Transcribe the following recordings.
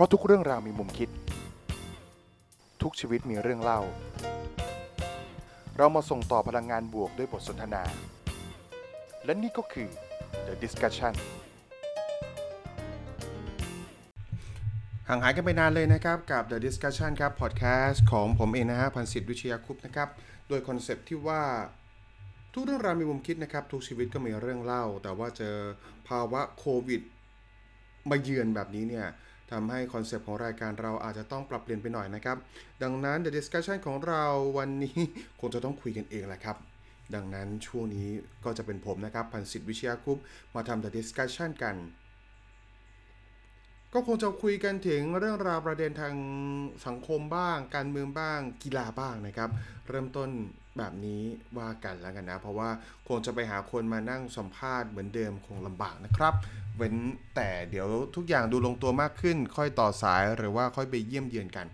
ราะทุกเรื่องราวมีมุมคิด ทุกชีวิตมีเรื่องเล่า เรามาส่งต่อพลังงานบวกด้วยบทสนทนา และนี่ก็คือ The Discussion ห่างหายกันไปนานเลยนะครับ กับ The Discussion ครับ พอดแคสต์ของผมเองนะฮะพันศิษย์วิชยาคุปต์นะครับ โดยคอนเซปที่ว่าทุกเรื่องราวมีมุมคิดนะครับ ทุกชีวิตก็มีเรื่องเล่า แต่ว่าเจอภาวะโควิด มาเยือนแบบนี้เนี่ย ทำให้คอนเซปต์ของรายการเราอาจจะต้องปรับเปลี่ยนไปหน่อยนะครับ ดังนั้น The Discussion ของเราวันนี้คงจะต้องคุยกันเองแหละครับ ดังนั้นช่วงนี้ก็จะเป็นผมนะครับ พันศิษย์วิชยาคุปมาทำ The Discussion กัน ก็คงจะคุยกันถึงเรื่องราวประเด็นทางสังคมบ้าง การเมืองบ้าง กีฬาบ้างนะครับ เริ่มต้นแบบนี้ว่ากันแล้วกันนะ เพราะว่าคงจะไปหาคนมานั่งสัมภาษณ์เหมือนเดิมคงลำบากนะครับ เว้นแต่เดี๋ยวทุกอย่างดูลงตัวมากขึ้น ค่อยต่อสายหรือว่าค่อยไปเยี่ยมเยือนกัน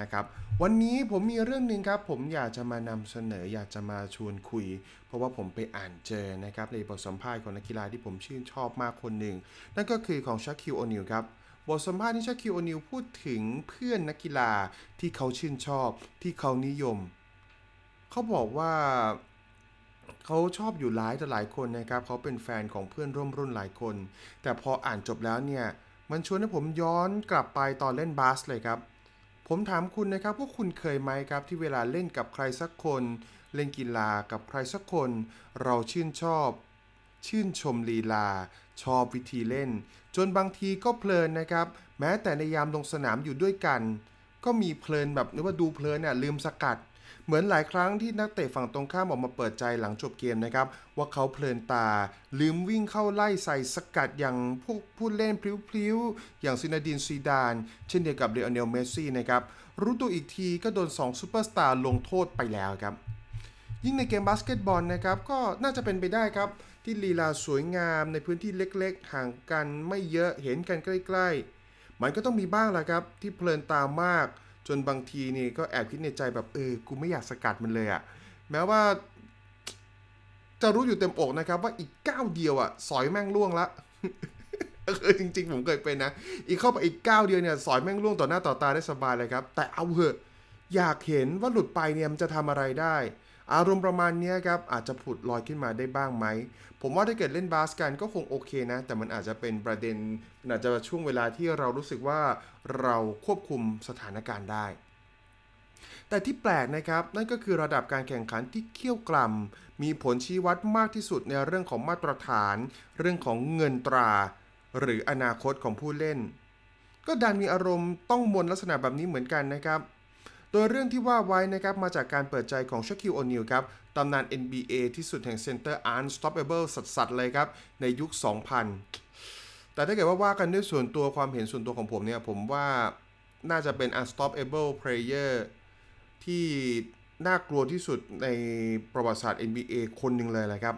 นะครับ วันนี้ผมมีเรื่องหนึ่งครับ ผมอยากจะมานำเสนออยากจะมาชวนคุย เพราะว่าผมไปอ่านเจอนะครับในบทสัมภาษณ์ของนักกีฬาที่ผมชื่นชอบมากคนหนึ่งนั่นก็คือของชาคิวโอนิลครับ บทสัมภาษณ์ที่ชาคิโอนิลพูดถึงเพื่อนนักกีฬาที่เขาชื่นชอบที่เขานิยม เขาบอกว่าเขาชอบอยู่หลายต่หลายคนนะครับ เขาเป็นแฟนของเพื่อนร่วมรุ่นหลายคน แต่พออ่านจบแล้วเนี่ยมันชวนให้ผมย้อนกลับไปตอนเล่นบาสเลยครับ ผมถามคุณนะครับว่าคุณเคยไหมครับที่เวลาเล่นกับใครสักคน เล่นกีฬากับใครสักคน เราชื่นชอบ ชื่นชมลีลา ชอบวิธีเล่น จนบางทีก็เพลินนะครับ แม้แต่ในยามลงสนามอยู่ด้วยกัน ก็มีเพลินแบบนึกว่าดูเพลินเนี่ยลืมสกัด เหมือนหลายครั้งที่นักเตะฝั่งตรงข้ามออกมาเปิดใจหลังจบเกมนะครับ ว่าเขาเพลินตา ลืมวิ่งเข้าไล่ใส่สกัดอย่างพวกผู้เล่นพลิ้วๆ อย่างซีเนดีนซีดาน เช่นเดียวกับลิโอเนลเมสซี่นะครับรู้ตัวอีกทีก็โดน2ซูเปอร์สตาร์ลงโทษไปแล้วครับยิ่งในเกมบาสเกตบอลนะครับก็น่าจะเป็นไปได้ครับ ที่ลีลาสวยงามในพื้นที่เล็กๆ ห่างกันไม่เยอะเห็นกันใกล้ๆ มันก็ต้องมีบ้างแหละครับที่เพลินตามาก จนบางทีนี่ก็แอบคิดในใจแบบเออกูไม่อยากสกัดมันเลยอะแม้ว่า จะรู้อยู่เต็มอกนะครับ ว่าอีกก้าวเดียวอะสอยแม่งล่วงละเออจริงๆผมเคยเป็นนะ อีกเข้าไปอีกก้าวเดียวเนี่ยสอยแม่งล่วงต่อหน้าต่อตาได้สบายเลยครับ แต่เอาเหอะอยากเห็นว่าหลุดไปเนี่ยมันจะทำอะไรได้ อารมณ์ประมาณนี้ครับอาจจะผุดลอยขึ้นมาได้บ้างไหม ผมว่าถ้าเกิดเล่นบาสกันก็คงโอเคนะ แต่มันอาจจะเป็นประเด็นมันอาจจะช่วงเวลาที่เรารู้สึกว่าเราควบคุมสถานการณ์ได้ แต่ที่แปลกนะครับ นั่นก็คือระดับการแข่งขันที่เขี่ยวกล่ำมีผลชี้วัดมากที่สุดในเรื่องของมาตรฐาน เรื่องของเงินตรา หรืออนาคตของผู้เล่น ก็ดันมีอารมณ์ต้องมนลักษณะแบบนี้เหมือนกันนะครับ โดยเรื่องที่ว่าไว้นะครับมาจากการเปิดใจของชาคิวโอนิลครับตำนาน NBA ที่สุดแห่งเซนเตอร์ Unstoppable สัสๆเลยครับ ในยุค 2000 แต่ถ้าเกิดว่าว่ากันด้วยส่วนตัวความเห็นส่วนตัวของผมเนี่ย ผมว่าน่าจะเป็น Unstoppable Player ที่น่ากลัวที่สุดในประวัติศาสตร์ NBA คนหนึ่งเลยแหละครับ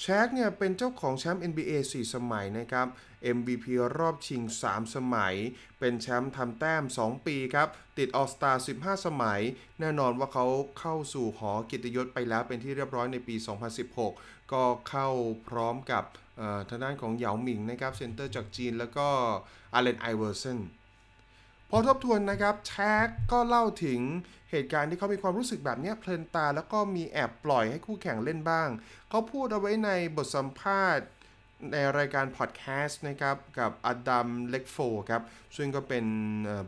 แชคเนี่ยเป็นเจ้าของแชมป์ NBA 4 สมัยนะครับ MVP รอบชิง 3 สมัย เป็นแชมป์ทำแต้ม 2 ปีครับ ติดออลสตาร์ 15 สมัย แน่นอนว่าเขาเข้าสู่หอเกียรติยศไปแล้วเป็นที่เรียบร้อยในปี 2016 ก็เข้าพร้อมกับทางด้านของเหยาหมิงนะครับเซนเตอร์จากจีนแล้วก็อัลเลนไอเวอร์สัน ทบทวนนะครับแชกก็เล่าถึงเหตุการณ์ที่เขามีความรู้สึกแบบนี้เพลินตา แล้วก็มีแอบปล่อยให้คู่แข่งเล่นบ้าง เขาพูดเอาไว้ในบทสัมภาษณ์ในรายการพอดแคสต์นะครับกับอดัมเล็กโฟครับซึ่งก็เป็น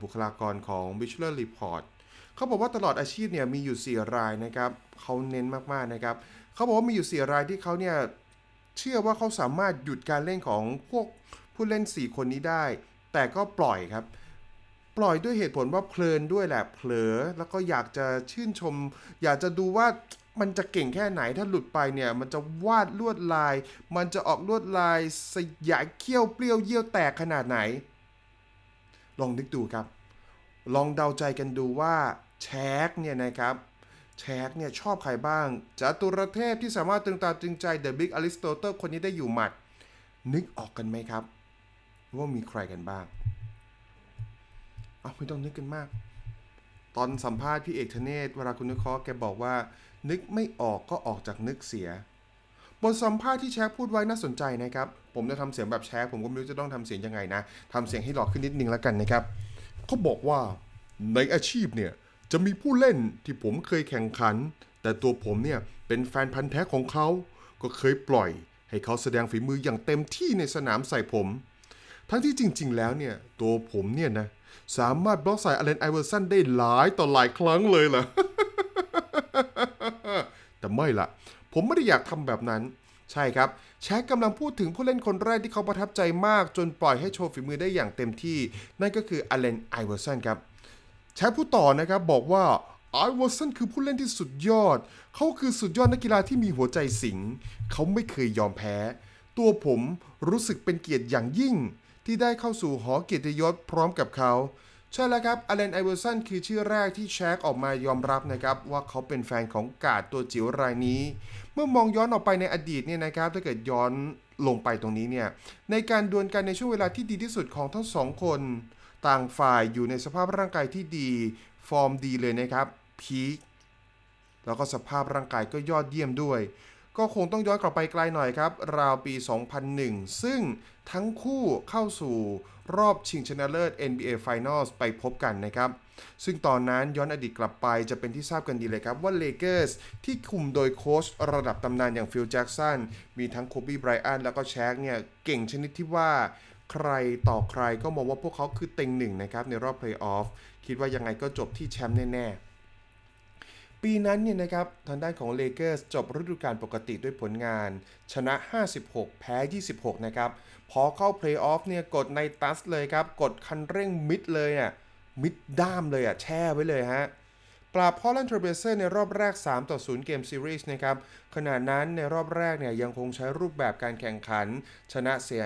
บุคลากรของ v i s u a l Report เขาบอกว่าตลอดอาชีพเนี่ยมีอยู่ 4 รายนะครับเขาเน้นมากๆนะครับเขาบอกว่ามีอยู่ 4 รายที่เขาเนี่ยเชื่อว่าเขาสามารถหยุดการเล่นของพวกผู้เล่น 4 คนนี้ได้ แต่ก็ปล่อยครับ ปล่อยด้วยเหตุผลว่าเพลินด้วยแหละเผลอ แล้วก็อยากจะชื่นชม อยากจะดูว่ามันจะเก่งแค่ไหนถ้าหลุดไปเนี่ย มันจะวาดลวดลาย มันจะออกลวดลายสยายเขี้ยวเปรี้ยวเยี่ยวแตกขนาดไหน ลองนึกดูครับ ลองเดาใจกันดูว่าแชกเนี่ยนะครับแชกเนี่ยชอบใครบ้างจตุรเทพที่สามารถตึงตาตึงใจเดอะบิ๊กอริสโตเติลคนนี้ได้อยู่หมัด นึกออกกันไหมครับ ว่ามีใครกันบ้าง เอาไม่ต้องนึกกันมาก ตอนสัมภาษณ์พี่เอกธเนศเวลาคุณนึกเคาะแกบอกว่า นึกไม่ออกก็ออกจากนึกเสีย บทสัมภาษณ์ที่แชคพูดไว้น่าสนใจนะครับ ผมจะทำเสียงแบบแชร์ผมก็ไม่รู้จะต้องทำเสียงยังไงนะทำเสียงให้หลอกขึ้นนิดนึงแล้วกันนะครับเขาบอกว่าในอาชีพเนี่ยจะมีผู้เล่นที่ผมเคยแข่งขัน แต่ตัวผมเนี่ยเป็นแฟนพันธ์แท้ของเขาก็เคยปล่อย ให้เขาแสดงฝีมืออย่างเต็มที่ในสนามใส่ผม ทั้งที่จริง ๆ แล้วเนี่ยตัวผมเนี่ยนะ สามารถบล็อกใส่อัลเลนไอเวอร์สันได้หลายต่อหลายครั้งเลยล่ะ แต่ไม่ล่ะผมไม่ได้อยากทำแบบนั้น ใช่ครับ แชคกำลังพูดถึงผู้เล่นคนแรกที่เขาประทับใจมาก จนปล่อยให้โชว์ฝีมือได้อย่างเต็มที่ นั่นก็คืออัลเลนไอเวอร์สันครับแชคพูดต่อนะครับบอกว่าไอเวอร์สันคือผู้เล่นที่สุดยอด เขาคือสุดยอดนักกีฬาที่มีหัวใจสิงห์ เขาไม่เคยยอมแพ้ ตัวผมรู้สึกเป็นเกียรติอย่างยิ่ง ที่ได้เข้าสู่หอเกียรติยศพร้อมกับเขา ใช่แล้วครับอัลเลนไอเวอร์สันคือชื่อแรกที่แชคออกมายอมรับนะครับว่าเขาเป็นแฟนของการ์ดตัวจิ๋วรายนี้ เมื่อมองย้อนออกไปในอดีตเนี่ยนะครับถ้าเกิดย้อนลงไปตรงนี้เนี่ยในการดวลกันในช่วงเวลาที่ดีที่สุดของทั้งสองคน ต่างฝ่ายอยู่ในสภาพร่างกายที่ดี ฟอร์มดีเลยนะครับpeak แล้วก็สภาพร่างกายก็ยอดเยี่ยมด้วย ก็คงต้องย้อนกลับไปไกลหน่อยครับ ราวปี 2001 ซึ่งทั้งคู่เข้าสู่รอบชิงชนะเลิศ NBA Finals ไปพบกันนะครับ ซึ่งตอนนั้นย้อนอดีตกลับไปจะเป็นที่ทราบกันดีเลยครับ ว่าเลเกอร์สที่คุมโดยโค้ชระดับตำนานอย่างฟิลแจ็กสันมีทั้งโคบีไบรอันต์แล้วก็แชกเนี่ย เก่งชนิดที่ว่าใครต่อใครก็มองว่าพวกเขาคือเต็งหนึ่งนะครับในรอบเพลย์ออฟคิดว่ายังไงก็จบที่แชมป์แน่ๆ ปีนั้นเนี่ยนะครับทางด้านของเลเกอร์สจบฤดูกาลปกติด้วยผลงาน ชนะ 56 แพ้ 26 นะครับ พอเข้าเพลย์ออฟเนี่ยกดในตัสเลยครับ กดคันเร่งมิดเลยอะมิดด้ามเลยอะแช่ไว้เลยฮะปราบพอร์ตแลนด์เทรลเบลเซอร์สในรอบแรก 3 ต่อ 0 เกมซีรีส์นะครับขณะนั้นในรอบแรกเนี่ยยังคงใช้รูปแบบการแข่งขัน ชนะเสีย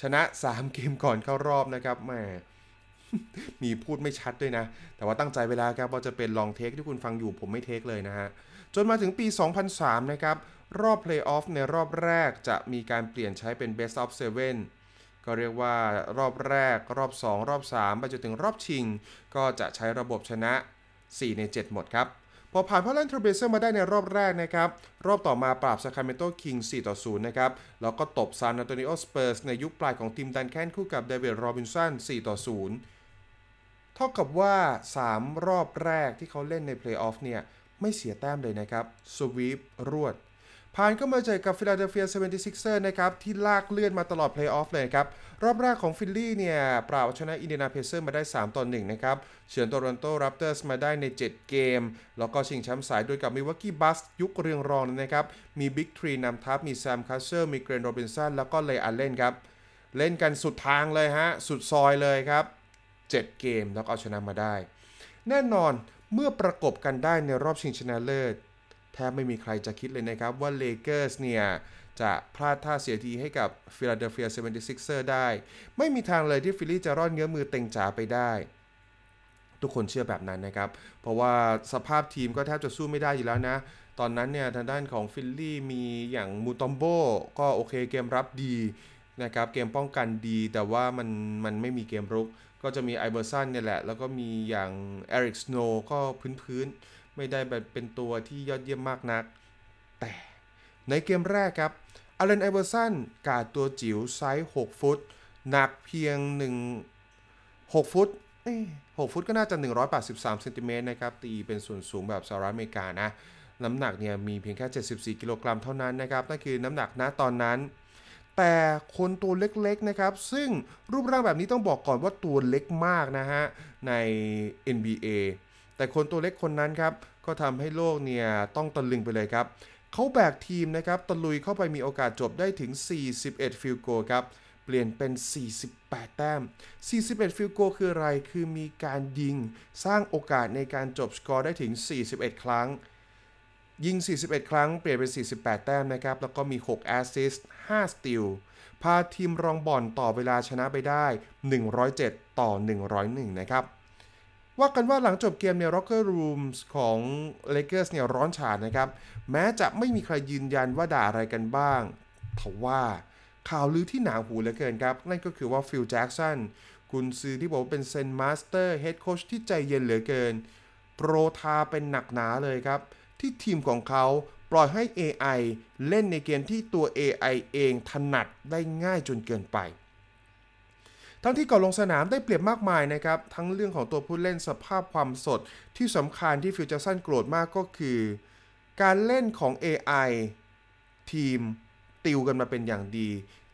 ชนะ 3 เกมก่อนเข้ารอบนะครับแหม มีพูดไม่ชัดด้วยนะ แต่ว่าตั้งใจไว้แล้วครับว่าจะเป็น long take ที่คุณฟังอยู่ผมไม่ take เลยนะฮะ จนมาถึงปี 2003 นะครับ รอบเพลย์ออฟในรอบแรกจะมีการเปลี่ยนใช้เป็น Best of 7ก็เรียกว่ารอบแรก รอบ 2 รอบ 3 ไปจนถึงรอบชิง ก็จะใช้ระบบชนะ 4 ใน 7 หมดครับ พอผ่านพอร์ตแลนด์เทรลเบลเซอร์สมาได้ในรอบแรกนะครับ รอบต่อมาปราบซาคราเมนโตคิงส์ 4ต่อ0นะครับ แล้วก็ตบซานอันโตนิโอสเปอร์สในยุคปลายของทิมดันแคนคู่กับเดวิดโรบินสัน4ต่อ0 เท่ากับว่า 3 รอบแรกที่เขาเล่นในเพลย์ออฟเนี่ย ไม่เสียแต้มเลยนะครับ sweep รวดผ่านก็มาเจอกับฟิลาเดลเฟีย 76ers นะครับ ที่ลากเลือดมาตลอดเพลย์ออฟเลยครับ รอบแรกของฟิลลี่เนี่ยปราบชนะอินเดียนาเพเซอร์สมาได้ 3 ต่อ 1 นะครับ เฉือนโตรอนโตแรปเตอร์สมาได้ใน 7 เกม แล้วก็ชิงแชมป์สายโดยกับมิลวอกี้บักส์ยุคเรืองรองนะครับ มี Big Three นำทัพมีแซมคัสเซอร์มีเกล็นโรบินสันแล้วก็เรย์อัลเลนครับ เล่นกันสุดทางเลยฮะ สุดซอยเลยครับ 7 เกมแล้วเอาชนะมาได้ แน่นอนเมื่อประกบกันได้ในรอบชิงชนะเลิศแทบไม่มีใครจะคิดเลยนะครับว่าเลเกอร์สเนี่ยจะพลาดท่าเสียทีให้กับฟิลาเดลเฟีย 76ers ได้ ไม่มีทางเลยที่ฟิลลี่จะรอดเงื้อมมือเต็งจ๋าไปได้ ทุกคนเชื่อแบบนั้นนะครับ เพราะว่าสภาพทีมก็แทบจะสู้ไม่ได้อยู่แล้วนะ ตอนนั้นเนี่ยทางด้านของฟิลลี่มีอย่างมูตอมโบก็โอเคเกมรับดีนะครับ เกมป้องกันดีแต่ว่ามันมันไม่มีเกมรุก ก็จะมีไอเวอร์สันเนี่ยแหละ แล้วก็มีอย่างเอริกสโนว์ก็พื้นๆ ไม่ได้เป็นตัวที่ยอดเยี่ยมมากนัก แต่ในเกมแรกครับอัลเลนไอเวอร์สันการ์ดตัวจิ๋วไซส์ 6 ฟุต หนักเพียง 1 6 ฟุตเอ้6ฟุตก็น่าจะ 183เซนติเมตรนะครับ ตีเป็นส่วนสูงแบบสหรัฐอเมริกานะ น้ำหนักเนี่ยมีเพียงแค่ 74 กิโลกรัมเท่านั้นนะครับ นั่นคือน้ำหนักณตอนนั้น แต่คนตัวเล็กๆนะครับ ซึ่งรูปร่างแบบนี้ต้องบอกก่อนว่าตัวเล็กมากนะฮะ ใน NBA แต่คนตัวเล็กคนนั้นครับ ก็ทำให้โลกเนี่ย ต้องตะลึงไปเลยครับ เขาแบกทีมนะครับ ตะลุยเข้าไปมีโอกาสจบได้ถึง 41 field goal ครับ เปลี่ยนเป็น 48 แต้ม 41 field goal คืออะไร คือมีการยิง สร้างโอกาสในการจบสกอร์ได้ถึง 41 ครั้ง ยิง 41 ครั้งเปลี่ยนเป็น 48 แต้มนะครับ แล้วก็มี 6 assist 5 steal พาทีมรองบอลต่อเวลาชนะไปได้ 107 ต่อ 101 นะครับ ว่ากันว่าหลังจบเกมใน Locker Rooms ของ Lakers เนี่ยร้อนฉ่านะครับ แม้จะไม่มีใครยืนยันว่าด่าอะไรกันบ้างทว่าข่าวลือที่หนาหูเหลือเกินครับ นั่นก็คือว่าฟิลแจ็กสันกุนซือที่บอกว่าเป็น Zen Master head coach ที่ใจเย็นเหลือเกิน โกรธาเป็นหนักหนาเลยครับ ที่ทีมของเขาปล่อยให้ AI เล่นในเกมที่ตัว AI เองถนัดได้ง่ายจนเกินไป ทั้งที่ก่อนลงสนามได้เปรียบมากมายนะครับ ทั้งเรื่องของตัวผู้เล่นสภาพความสดที่สำคัญที่ฟิลแจ็กสันโกรธมากก็คือ การเล่นของ AI ทีมติวกันมาเป็นอย่างดี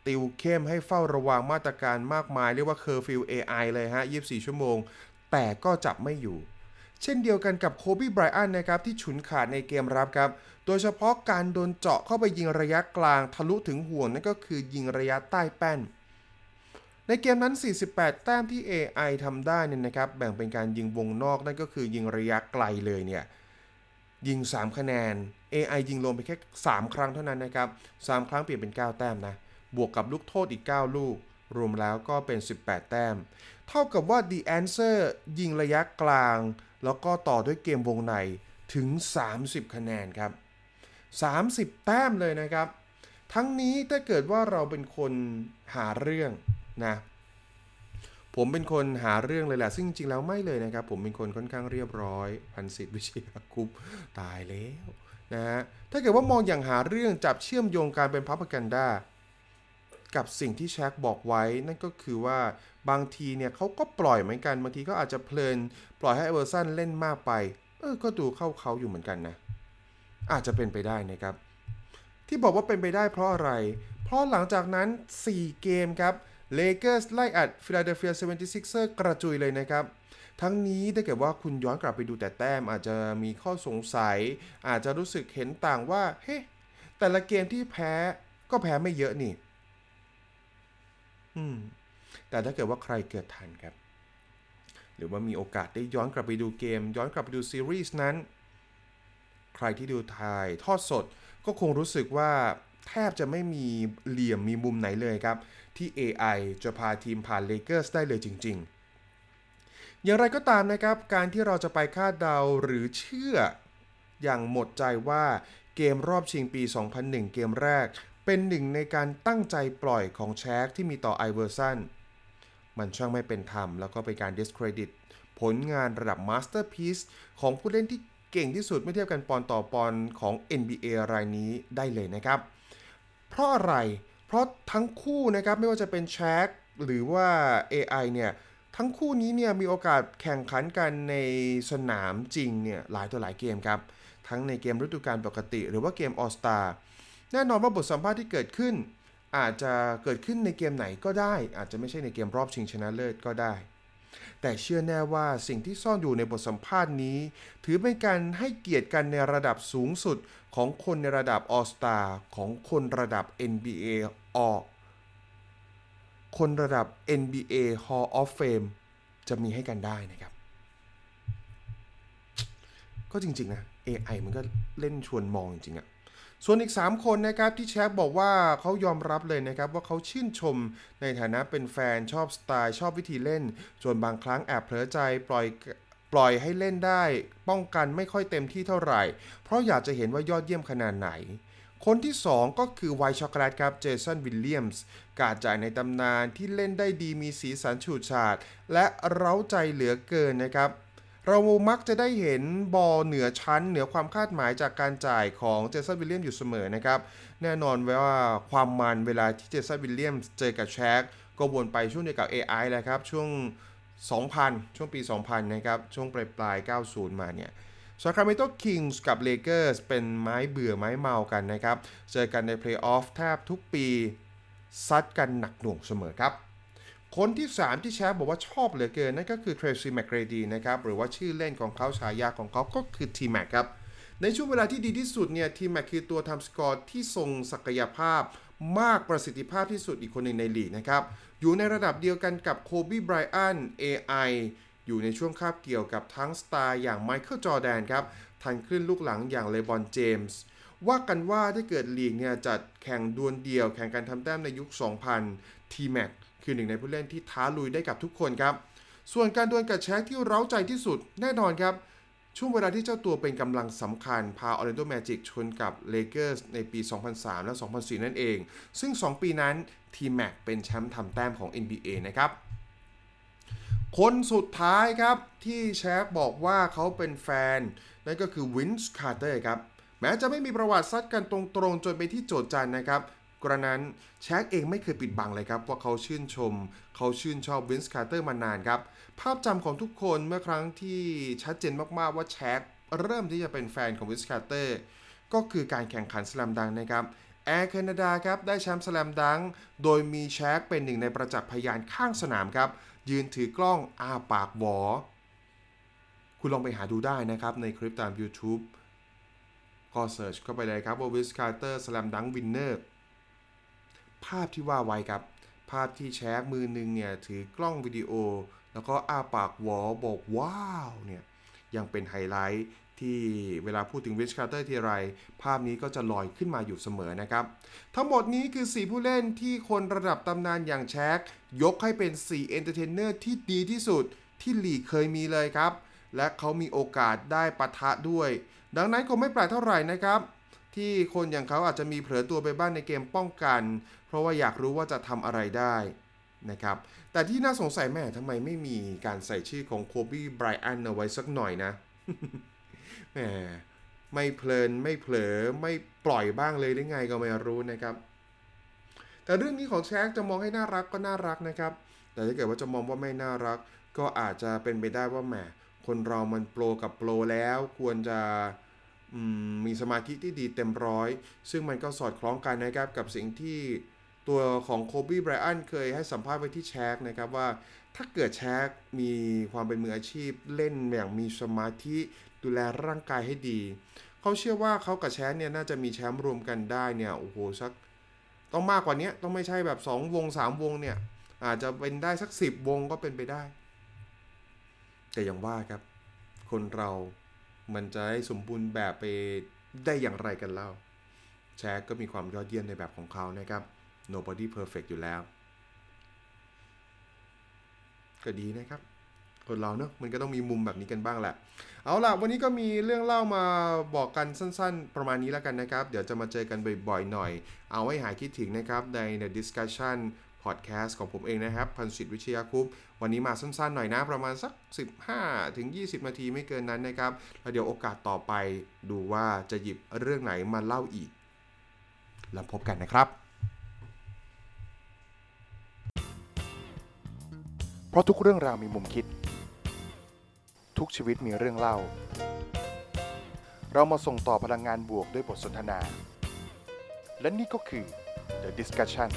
ติวเข้มให้เฝ้าระวังมาตรการมากมาย เรียกว่าเคอร์ฟิว AI เลยฮะ 24 ชั่วโมง แต่ก็จับไม่อยู่ เช่นเดียวกันกับโคบีไบรอันนะครับที่ฉุนขาดในเกมรับครับ โดยเฉพาะการโดนเจาะเข้าไปยิงระยะกลางทะลุถึงห่วงนั่นก็คือยิงระยะใต้แป้น ในเกมนั้น 48 แต้มที่ AI ทำได้เนี่ยนะครับแบ่งเป็นการยิงวงนอกนั่นก็คือยิงระยะไกลเลยเนี่ยยิง 3 คะแนน AI ยิงลงไปแค่ 3 ครั้งเท่านั้นนะครับ 3 ครั้งเปลี่ยนเป็น 9 แต้มนะ บวกกับลูกโทษอีก 9 ลูก รวมแล้วก็เป็น 18 แต้ม เท่ากับว่า The Answer ยิงระยะกลาง แล้วก็ต่อด้วยเกมวงในถึง 30 คะแนนครับ 30 แต้มเลยนะครับ ทั้งนี้ถ้าเกิดว่าเราเป็นคนหาเรื่องนะผมเป็นคนหาเรื่องเลยแหละ ซึ่งจริงๆแล้วไม่เลยนะครับ ผมเป็นคนค่อนข้างเรียบร้อยพันสิทธิ์วิเชียรคุปตายแล้วนะฮะถ้าเกิดว่ามองอย่างหาเรื่องจับเชื่อมโยงการเป็นพับกันดา กับสิ่งที่แช็คบอกไว้ นั่นก็คือว่าบางทีเนี่ยเขาก็ปล่อยเหมือนกัน บางทีก็อาจจะเพลิน ปล่อยให้เอเวอร์สันเล่นมากไป เออ ก็ดูเข้าเขาอยู่เหมือนกันนะ อาจจะเป็นไปได้นะครับ ที่บอกว่าเป็นไปได้เพราะอะไร เพราะหลังจากนั้น 4 เกมครับเลเกอร์สไล่อัดฟิลาเดลเฟีย 76ers กระจุยเลยนะครับ ทั้งนี้ถ้าเกิดว่าคุณย้อนกลับไปดูแต่แต้ม อาจจะมีข้อสงสัย อาจจะรู้สึกเห็นต่างว่า เฮ้ แต่ละเกมที่แพ้ก็แพ้ไม่เยอะนี่ อืม แต่ถ้าเกิดว่าใครเกิดทันครับ หรือว่ามีโอกาสได้ย้อนกลับไปดูเกม ย้อนกลับไปดูซีรีส์นั้น ใครที่ดูถ่ายทอดสดก็คงรู้สึกว่าแทบจะไม่มีเหลี่ยมมีมุมไหนเลยครับ ที่ AI จะพาทีมผ่านเลเกอร์สได้เลยจริง ๆ อย่างไรก็ตามนะครับ การที่เราจะไปคาดเดาหรือเชื่ออย่างหมดใจว่าเกมรอบชิงปี 2001 เกมแรก เป็นหนึ่งในการตั้งใจปล่อยของแชกที่มีต่อไอเวอร์สันมันช่างไม่เป็นธรรมแล้วก็เป็นการ discredit ผลงานระดับ masterpiece ของผู้เล่นที่เก่งที่สุดเมื่อเทียบกันปอนต่อปอนของ NBA รายนี้ได้เลยนะครับ เพราะอะไร เพราะทั้งคู่นะครับไม่ว่าจะเป็นแชกหรือว่า AI เนี่ยทั้งคู่นี้เนี่ยมีโอกาสแข่งขันกันในสนามจริงเนี่ยหลายตัวหลายเกมครับ ทั้งในเกมฤดูกาลปกติ หรือว่าเกม All Star แน่นอนว่าบทสัมภาษณ์ที่เกิดขึ้น อาจจะเกิดขึ้นในเกมไหนก็ได้ อาจจะไม่ใช่ในเกมรอบชิงชนะเลิศก็ได้ แต่เชื่อแน่ว่าสิ่งที่ซ่อนอยู่ในบทสัมภาษณ์นี้ ถือเป็นการให้เกียรติกันในระดับสูงสุดของคนในระดับ All Star ของคนระดับ NBA ออคนระดับ NBA Hall of Fame จะมีให้กันได้นะครับ ก็จริง ๆ นะ AI มันก็เล่นชวนมองจริงๆอะ ส่วนอีก 3 คนนะครับที่แชคบอกว่าเขายอมรับเลยนะครับว่าเขาชื่นชมในฐานะเป็นแฟนชอบสไตล์ชอบวิธีเล่นจนบางครั้งแอบเผลอใจปล่อยปล่อยให้เล่นได้ ป้องกันไม่ค่อยเต็มที่เท่าไหร่ เพราะอยากจะเห็นว่ายอดเยี่ยมขนาดไหน คนที่ 2 ก็คือไวช็อกโกแลตครับเจสันวิลเลียมส์กาจ่ายในตำนานที่เล่นได้ดีมีสีสันฉูดฉาด และเร้าใจเหลือเกินนะครับ เรามักจะได้เห็นบอลเหนือชั้น เหนือความคาดหมายจากการจ่ายของเจสันวิลเลียมอยู่เสมอนะครับ แน่นอนว่าความมันเวลาที่เจสันวิลเลียมเจอกับแชกก็วนไปช่วงเดียวกับ AI แหละครับ ช่วง 2000 ช่วงปี 2000 นะครับ ช่วงปลายปลาย 90 มาเนี่ยซ a คราเมโตคิงส์กับเลเกอร์สเป็นไม้เบื่อไม้เมากันนะครับ เจอกันในเพลย์ออฟแทบทุกปี ซัดกันหนักหน่วงเสมอครับ คนที่ 3 ที่แชกบอกว่าชอบเหลือเกินนั่นก็คือ Tracy McGrady นะครับหรือว่าชื่อเล่นของเขาฉายาของเขาก็คือ T-Mac ครับในช่วงเวลาที่ดีที่สุดเนี่ย T-Mac คือตัวทำสกอร์ที่ทรงศักยภาพมากประสิทธิภาพที่สุดอีกคนหนึ่งในลีกนะครับ อยู่ในระดับเดียวกันกับโคบีไบรอัน AI อยู่ในช่วงคาบเกี่ยวกับทั้งสตาร์อย่างไมเคิลจอร์แดนครับ ทันคลื่นลูกหลังอย่างเลบอนเจมส์ว่ากันว่าถ้าเกิดลีกเนี่ยจัดแข่งดวลเดี่ยวแข่งการทำแต้มในยุค 2000 T-Mac คือหนึ่งในผู้เล่นที่ท้าลุยได้กับทุกคนครับ ส่วนการดวลกับแชกที่เร้าใจที่สุดแน่นอนครับ ช่วงเวลาที่เจ้าตัวเป็นกำลังสำคัญ พาออร์แลนโดแมจิกชนกับเลเกอร์สในปี 2003 และ 2004 นั่นเอง ซึ่ง 2 ปีนั้น T-Mac เป็นแชมป์ทำแต้มของ NBA นะครับคนสุดท้ายครับที่แชคบอกว่าเขาเป็นแฟน นั่นก็คือวินส์คาร์เตอร์ครับ แม้จะไม่มีประวัติซัดกันตรงๆ จนเป็นที่โจษจันนะครับ กระนั้นแช็กเองไม่เคยปิดบังเลยครับว่าเขาชื่นชม เขาชื่นชอบวินส์คาร์เตอร์มานานครับ ภาพจำของทุกคนเมื่อครั้งที่ชัดเจนมากๆว่าแช็กเริ่มที่จะเป็นแฟนของวินส์คาร์เตอร์ก็คือการแข่งขัน slam dunk นะครับ Air Canada ครับได้แชมป์ slam dunk โดยมีแช็กเป็นหนึ่งในประจักษ์พยานข้างสนามครับ ยืนถือกล้องอาปากหวอ คุณลองไปหาดูได้นะครับ ในคลิปตาม YouTube ก็ search เข้าไปเลยครับว่า Vince Carter slam dunk winner ภาพที่ว่าไว้ครับ ภาพที่แช็กมือหนึ่งเนี่ยถือกล้องวิดีโอ แล้วก็อ้าปากหวอบอก wow เนี่ยยังเป็นไฮไลท์ที่เวลาพูดถึงวินส์คาร์เตอร์ทีไร ภาพนี้ก็จะลอยขึ้นมาอยู่เสมอนะครับ ทั้งหมดนี้คือ 4 ผู้เล่นที่คนระดับตำนานอย่างแช็กยกให้เป็น4 entertainer ที่ดีที่สุดที่ลีกเคยมีเลยครับ และเขามีโอกาสได้ปะทะด้วย ดังนั้นคงไม่แปลกเท่าไหร่นะครับ ที่คนอย่างเขาอาจจะมีเผลอตัวไปบ้างในเกมป้องกัน เพราะว่าอยากรู้ว่าจะทำอะไรได้นะครับ แต่ที่น่าสงสัยแม่ทำไมไม่มีการใส่ชื่อของโคบี้ไบรอันเอาไว้สักหน่อยนะแหมไม่เพลินไม่เผลอไม่ปล่อยบ้างเลยได้ไงก็ไม่รู้นะครับ แต่เรื่องนี้ของแชกจะมองให้น่ารักก็น่ารักนะครับ แต่ถ้าเกิดว่าจะมองว่าไม่น่ารัก ก็อาจจะเป็นไปได้ว่าแหมคนเรามันโปรกับโปรแล้ว ควรจะ มีสมาธิที่ดีเต็มร้อย ซึ่งมันก็สอดคล้องกันนะครับกับสิ่งที่ตัวของโคบี้ไบรอันเคยให้สัมภาษณ์ไว้ที่แชกนะครับว่าถ้าเกิดแชกมีความเป็นมืออาชีพ เล่นอย่างมีสมาธิดูแลร่างกายให้ดี เขาเชื่อว่าเขากับแชกเนี่ยน่าจะมีแชมป์รวมกันได้เนี่ยโอ้โหสักต้องมากกว่านี้ต้องไม่ใช่แบบ 2 วง 3 วงเนี่ย อาจจะเป็นได้สัก 10 วงก็เป็นไปได้ แต่อย่างว่าครับ คนเรา มันจะให้สมบูรณ์แบบไปได้อย่างไรกันเล่า แชร์ก็มีความยอดเยี่ยมในแบบของเขานะครับ nobody perfect อยู่แล้ว ก็ดีนะครับคนเราเนอะมันก็ต้องมีมุมแบบนี้กันบ้างแหละ เอาล่ะ วันนี้ก็มีเรื่องเล่ามาบอกกันสั้นๆ ประมาณนี้แล้วกันนะครับ เดี๋ยวจะมาเจอกันบ่อยๆหน่อย เอาไว้หายคิดถึงนะครับใน The Discussion Podcast ของผมเองนะครับพันศิษย์วิชยาคุปต์วันนี้มาสั้นๆหน่อยนะ ประมาณสัก 15ถึง20 นาทีไม่เกินนั้นนะครับ แล้วเดี๋ยวโอกาสต่อไปดูว่าจะหยิบเรื่องไหนมาเล่าอีก แล้วพบกันนะครับ เพราะทุกเรื่องราวมีมุมคิด ทุกชีวิตมีเรื่องเล่า เรามาส่งต่อพลังงานบวกด้วยบทสนทนา และนี่ก็คือ The Discussion